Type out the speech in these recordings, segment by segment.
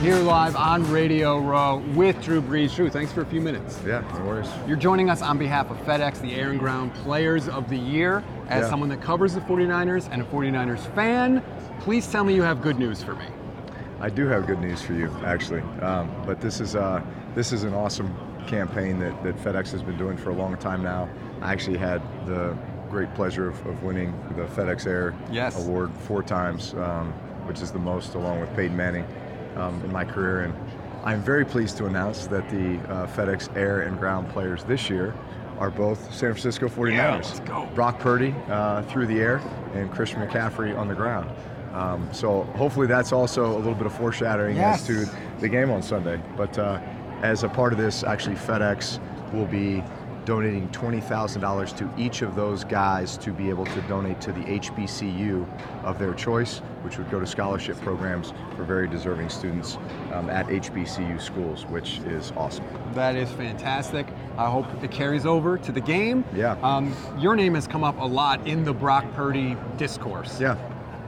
Here live on Radio Row with Drew Brees. Drew, thanks for a few minutes. Yeah, no worries. You're joining us on behalf of FedEx, the Air and Ground Players of the Year. As Yeah. someone that covers the 49ers and a 49ers fan, please tell me you have good news for me. I do have good news for you, actually. Um, but this is uh, this is an awesome campaign that, that FedEx has been doing for a long time now. I actually had the great pleasure of, of winning the FedEx Air Yes. Award four times, um, which is the most, along with Peyton Manning, um, in my career. And I'm very pleased to announce that the uh, FedEx Air and Ground players this year are both San Francisco 49ers. Yeah, let's go. Brock Purdy uh, through the air and Christian McCaffrey on the ground. Um, so hopefully that's also a little bit of foreshadowing Yes. as to the game on Sunday. But uh, as a part of this, actually FedEx will be donating $20,000 to each of those guys to be able to donate to the HBCU of their choice, which would go to scholarship programs for very deserving students um, at HBCU schools, which is awesome. That is fantastic. I hope it carries over to the game. Yeah. Um, your name has come up a lot in the Brock Purdy discourse. Yeah.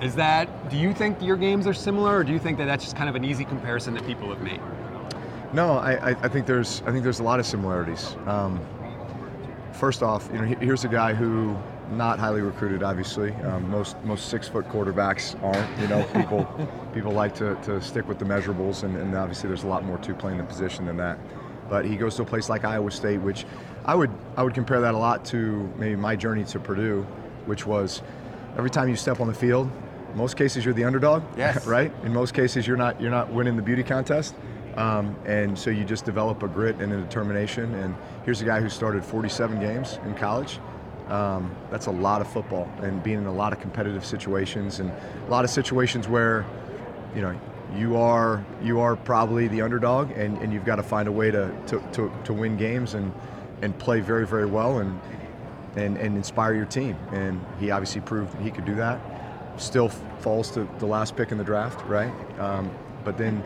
Is that, do you think your games are similar, or do you think that that's just kind of an easy comparison that people have made? No, I, I, I think there's I think there's a lot of similarities. Um, first off, you know, here's a guy who not highly recruited, obviously. Um, most most six foot quarterbacks aren't. You know, people people like to, to stick with the measurables, and, and obviously there's a lot more to playing the position than that. But he goes to a place like Iowa State, which I would I would compare that a lot to maybe my journey to Purdue, which was every time you step on the field, most cases you're the underdog, Yes. right? In most cases you're not you're not winning the beauty contest. Um, and so you just develop a grit and a determination. And here's a guy who started 47 games in college. Um, that's a lot of football and being in a lot of competitive situations and a lot of situations where, you know, you are you are probably the underdog and, and you've got to find a way to, to, to, to win games and, and play very, very well and, and, and inspire your team. And he obviously proved he could do that. Still falls to the last pick in the draft, right? Um, but then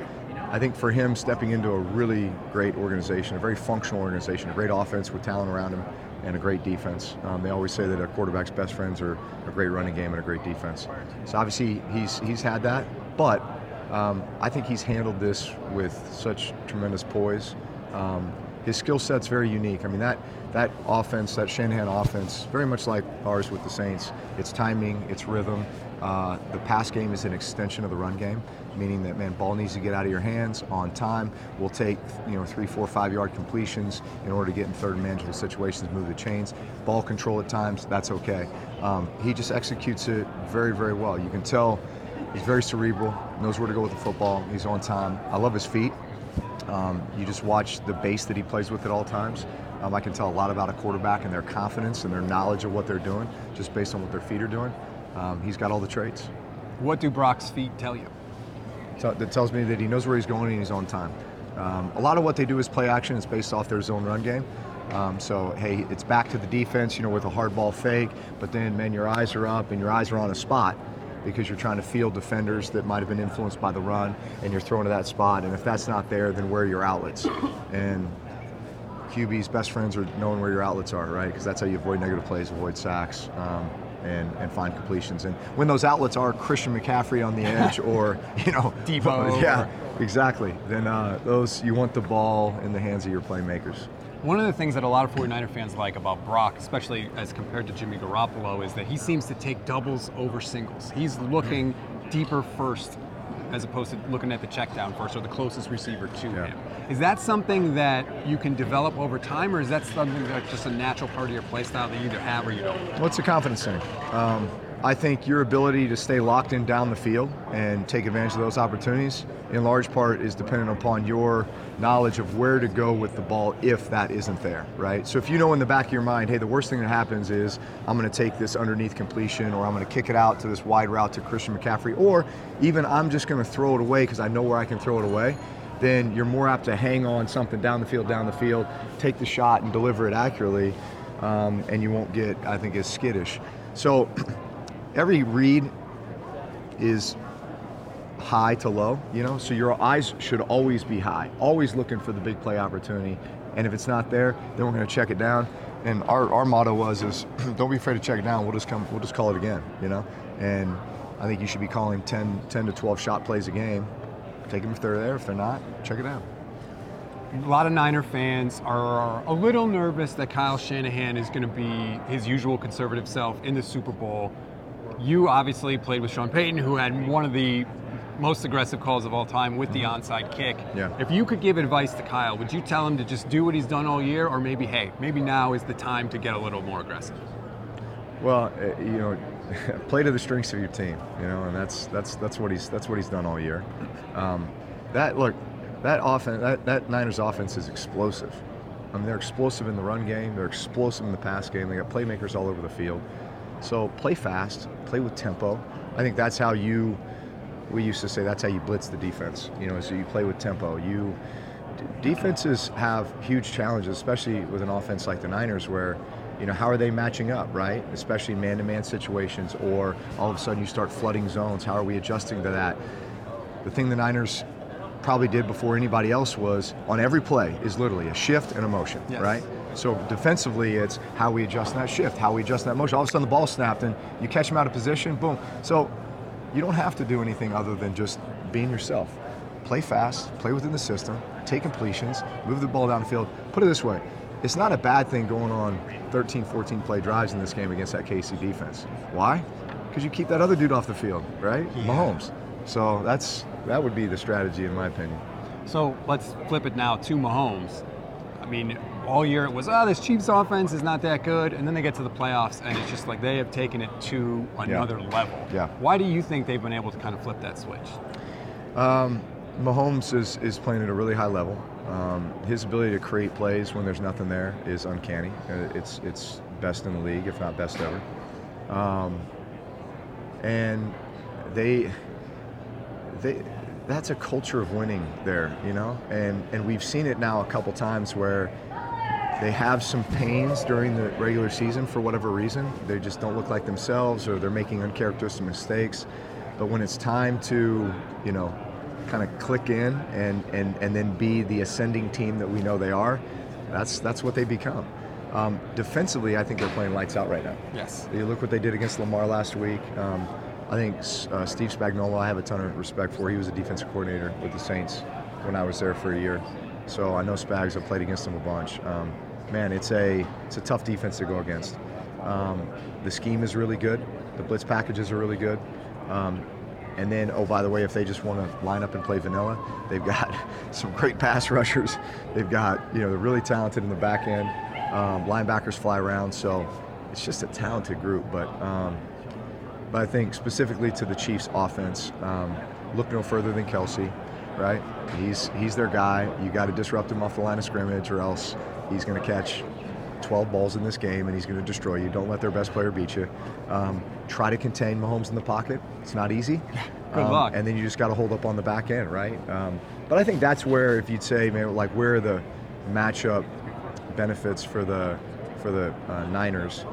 I think for him stepping into a really great organization, a very functional organization, a great offense with talent around him, and a great defense. Um, they always say that a quarterback's best friends are a great running game and a great defense. So obviously he's he's had that, but um, I think he's handled this with such tremendous poise. Um, his skill set's very unique. I mean that that offense, that Shanahan offense, very much like ours with the Saints. It's timing, it's rhythm. Uh, the pass game is an extension of the run game, meaning that man, ball needs to get out of your hands on time. We'll take you know three, four, five yard completions in order to get in third and manageable situations, move the chains. Ball control at times, that's okay. Um, he just executes it very, very well. You can tell he's very cerebral, knows where to go with the football. He's on time. I love his feet. Um, you just watch the base that he plays with at all times. Um, I can tell a lot about a quarterback and their confidence and their knowledge of what they're doing just based on what their feet are doing. Um, he's got all the traits. What do Brock's feet tell you? That tells me that he knows where he's going and he's on time. Um, a lot of what they do is play action. It's based off their zone run game. Um, so hey, it's back to the defense, you know, with a hard ball fake. But then, man, your eyes are up and your eyes are on a spot because you're trying to field defenders that might have been influenced by the run, and you're thrown to that spot. And if that's not there, then where are your outlets? And QB's best friends are knowing where your outlets are, right? Because that's how you avoid negative plays, avoid sacks. Um, and, and find completions. And when those outlets are Christian McCaffrey on the edge or, you know, Deebo. Yeah, exactly. Then uh, those, you want the ball in the hands of your playmakers. One of the things that a lot of 49er fans like about Brock, especially as compared to Jimmy Garoppolo, is that he seems to take doubles over singles. He's looking deeper first as opposed to looking at the check down first or the closest receiver to Yeah. him. Is that something that you can develop over time, or is that something that's just a natural part of your play style that you either have or you don't? What's the confidence thing? Um, I think your ability to stay locked in down the field and take advantage of those opportunities, in large part, is dependent upon your knowledge of where to go with the ball if that isn't there, right? So if you know in the back of your mind, hey, the worst thing that happens is I'm going to take this underneath completion, or I'm going to kick it out to this wide route to Christian McCaffrey, or even I'm just going to throw it away because I know where I can throw it away. Then you're more apt to hang on something down the field, down the field, take the shot and deliver it accurately, um, and you won't get, I think, as skittish. So every read is high to low, you know, so your eyes should always be high, always looking for the big play opportunity. And if it's not there, then we're going to check it down. And our, our motto was is don't be afraid to check it down. We'll just come we'll just call it again, you know. And I think you should be calling 10, 10 to 12 shot plays a game. Take them if they're there. If they're not, check it out. A lot of Niner fans are a little nervous that Kyle Shanahan is going to be his usual conservative self in the Super Bowl. You obviously played with Sean Payton, who had one of the most aggressive calls of all time with the onside kick. Yeah. If you could give advice to Kyle, would you tell him to just do what he's done all year, or maybe, hey, maybe now is the time to get a little more aggressive? Well, uh, you know, play to the strengths of your team, you know, and that's that's that's what he's that's what he's done all year. Um, that look, that offense, that, that Niners offense is explosive. I mean, they're explosive in the run game. They're explosive in the pass game. They got playmakers all over the field. So play fast, play with tempo. I think that's how you. We used to say that's how you blitz the defense. You know, so you play with tempo. You defenses have huge challenges, especially with an offense like the Niners, where you know how are they matching up, right? Especially in man-to-man situations, or all of a sudden you start flooding zones. How are we adjusting to that? The thing the Niners probably did before anybody else was on every play is literally a shift and a motion, Yes. right? So defensively, it's how we adjust that shift, how we adjust that motion. All of a sudden, the ball snapped, and you catch them out of position, boom. So you don't have to do anything other than just being yourself. Play fast, play within the system, take completions, move the ball down the field. Put it this way it's not a bad thing going on 13, 14 play drives in this game against that KC defense. Why? Because you keep that other dude off the field, right? Mahomes. So that's that would be the strategy, in my opinion. So let's flip it now to Mahomes. I mean, all year it was, oh, this Chiefs offense is not that good. And then they get to the playoffs, and it's just like they have taken it to another level. Yeah. Why do you think they've been able to kind of flip that switch? Mahomes is, is playing at a really high level. Um, his ability to create plays when there's nothing there is uncanny. Uh, It's it's best in the league, if not best ever. Um, and they they that's a culture of winning there, you know. And and we've seen it now a couple times where they have some pains during the regular season for whatever reason. They just don't look like themselves, or they're making uncharacteristic mistakes. But when it's time to, you know, kind of click in and, and, and then be the ascending team that we know they are, that's that's what they become. Um, defensively, I think they're playing lights out right now. Yes. You look what they did against Lamar last week. Um, I think uh, Steve Spagnuolo, I have a ton of respect for. He was a defensive coordinator with the Saints when I was there for a year, so I know Spags. I've played against him a bunch. Um, man, it's a it's a tough defense to go against. Um, the scheme is really good. The blitz packages are really good. Um, and then, oh, by the way, if they just want to line up and play vanilla, they've got some great pass rushers. They've got, you know, they're really talented in the back end. Um, linebackers fly around, so it's just a talented group. But, um, but I think specifically to the Chiefs' offense, um, look no further than Kelce, right? He's he's their guy. You got to disrupt him off the line of scrimmage, or else he's going to catch 12 balls in this game and he's going to destroy you. Don't let their best player beat you. Um, try to contain Mahomes in the pocket. It's not easy. Good Um, luck. And then you just got to hold up on the back end, right? Um, but I think that's where, if you'd say, man, like where are the matchup benefits for the for the uh, Niners?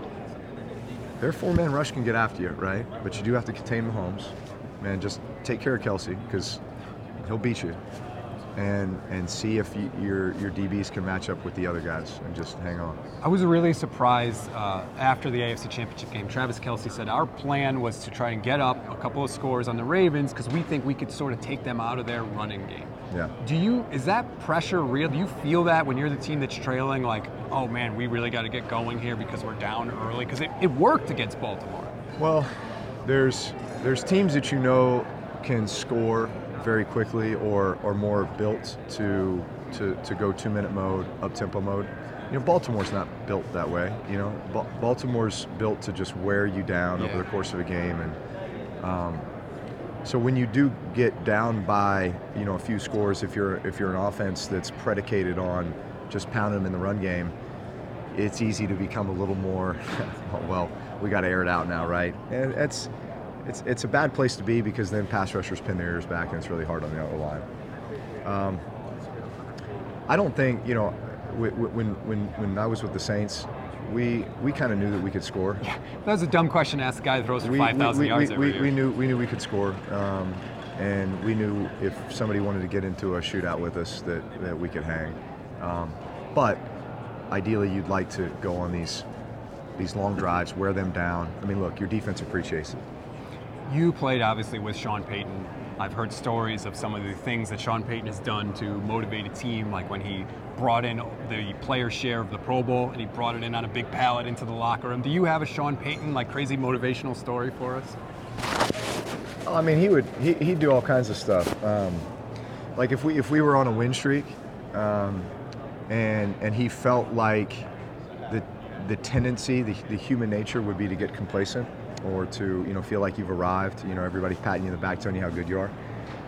Their four-man rush can get after you, right? But you do have to contain Mahomes. Man, just take care of Kelce because he'll beat you. And and see if you, your your DBs can match up with the other guys and just hang on. I was really surprised uh, after the AFC Championship game. Travis Kelce said our plan was to try and get up a couple of scores on the Ravens because we think we could sort of take them out of their running game. Yeah. Do you is that pressure real? Do you feel that when you're the team that's trailing, like, oh man, we really got to get going here because we're down early? Because it, it worked against Baltimore. Well, there's there's teams that you know can score very quickly or or more built to to, to go two minute mode, up tempo mode. You know, Baltimore's not built that way. You know, ba- Baltimore's built to just wear you down Yeah. over the course of a game, and um, so when you do get down by you know a few scores, if you're if you're an offense that's predicated on just pounding them in the run game, it's easy to become a little more well. We got to air it out now, right? And it's it's it's a bad place to be because then pass rushers pin their ears back, and it's really hard on the other line. Um, I don't think you know wh- wh- when when when I was with the Saints, we we kind of knew that we could score. That was a dumb question to ask a guy that throws for We- 5,000 yards we, every we, year. we knew we knew we could score, um, and we knew if somebody wanted to get into a shootout with us that, that we could hang. Um, but ideally, you'd like to go on these these long drives, wear them down. I mean, look, your defense appreciates it. You played obviously with Sean Payton. I've heard stories of some of the things that Sean Payton has done to motivate a team, like when he brought in the player share of the Pro Bowl and he brought it in on a big pallet into the locker room. Do you have a Sean Payton like crazy motivational story for us? I mean, he would he, he'd do all kinds of stuff. Um, like if we if we were on a win streak, um, and and he felt like the the tendency, the, the human nature would be to get complacent or to you know feel like you've arrived. You know, everybody patting you in the back, telling you how good you are.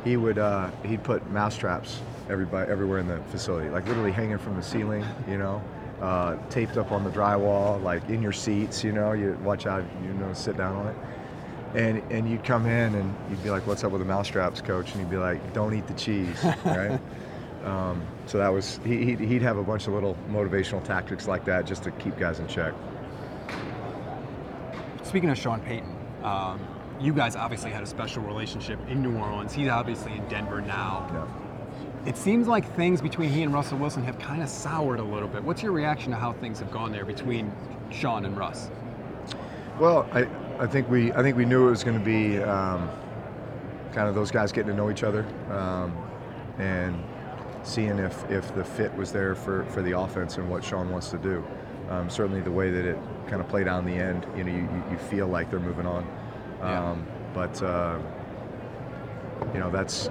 He would uh, he'd put mouse traps everybody everywhere in the facility, like literally hanging from the ceiling. You know. Uh, taped up on the drywall, like in your seats, you know, you watch out, you know, sit down on it and and you'd come in and you'd be like, "What's up with the mousetraps, coach?" And he'd be like, "Don't eat the cheese," right? Um, so that was he, he'd, he'd have a bunch of little motivational tactics like that just to keep guys in check. Speaking of Sean Payton, um, you guys obviously had a special relationship in New Orleans. He's obviously in Denver now. Yeah. It seems like things between he and Russell Wilson have kind of soured a little bit. What's your reaction to how things have gone there between Sean and Russ? Well, I, I think we I think we knew it was going to be um, kind of those guys getting to know each other um, and seeing if, if the fit was there for, for the offense and what Sean wants to do. Um, certainly the way that it kind of played out in the end, you know, you, you- feel like they're moving on. Yeah. Um, but uh, you know, that's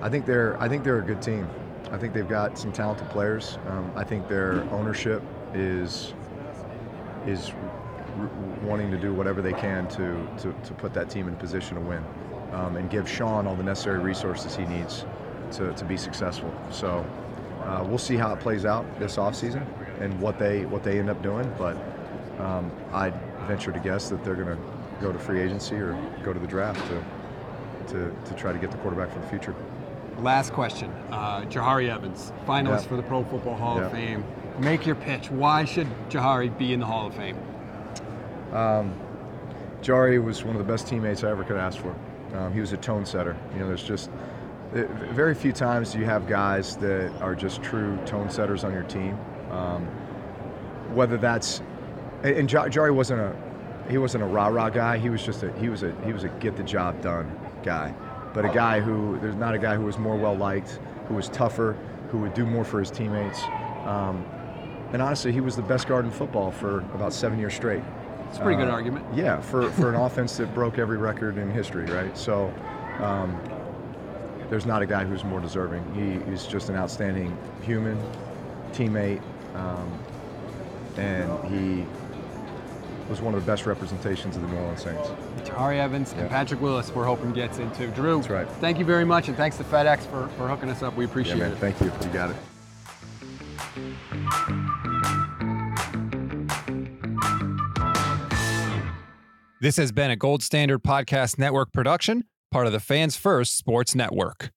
I think they're I think they're a good team. I think they've got some talented players. Um, I think their ownership is is r- wanting to do whatever they can to, to, to put that team in a position to win um, and give Sean all the necessary resources he needs to, to be successful. So uh, we'll see how it plays out this offseason and what they what they end up doing. But um, I'd venture to guess that they're going to go to free agency or go to the draft to, to, to try to get the quarterback for the future. Last question. Uh, Jahri Evans, finalist Yeah. for the Pro Football Hall of Fame. Make your pitch. Why should Jahri be in the Hall of Fame? Jahri was one of the best teammates I ever could ask for. Um, he was a tone setter. You know, there's just eh, very few times you have guys that are just true tone setters on your team. Um, whether that's and, and Jahri wasn't a he wasn't a rah rah guy. He was just a he was a he was a get the job done guy. But a guy who there's not a guy who was more well liked, who was tougher, who would do more for his teammates. Um, and honestly, he was the best guard in football for about seven years straight. It's a pretty good Uh, argument. Yeah, for, for an offense that broke every record in history, right? So um, there's not a guy who's more deserving. He, he's just an outstanding human, teammate, um, and he was one of the best representations of the New Orleans Saints. Jahri Evans and Patrick Willis, we're hoping gets into. Drew, That's right. thank you very much, and thanks to FedEx for, for hooking us up. We Yeah, appreciate man, it. thank you. You got it. This has been a Gold Standard Podcast Network production, part of the Fans First Sports Network.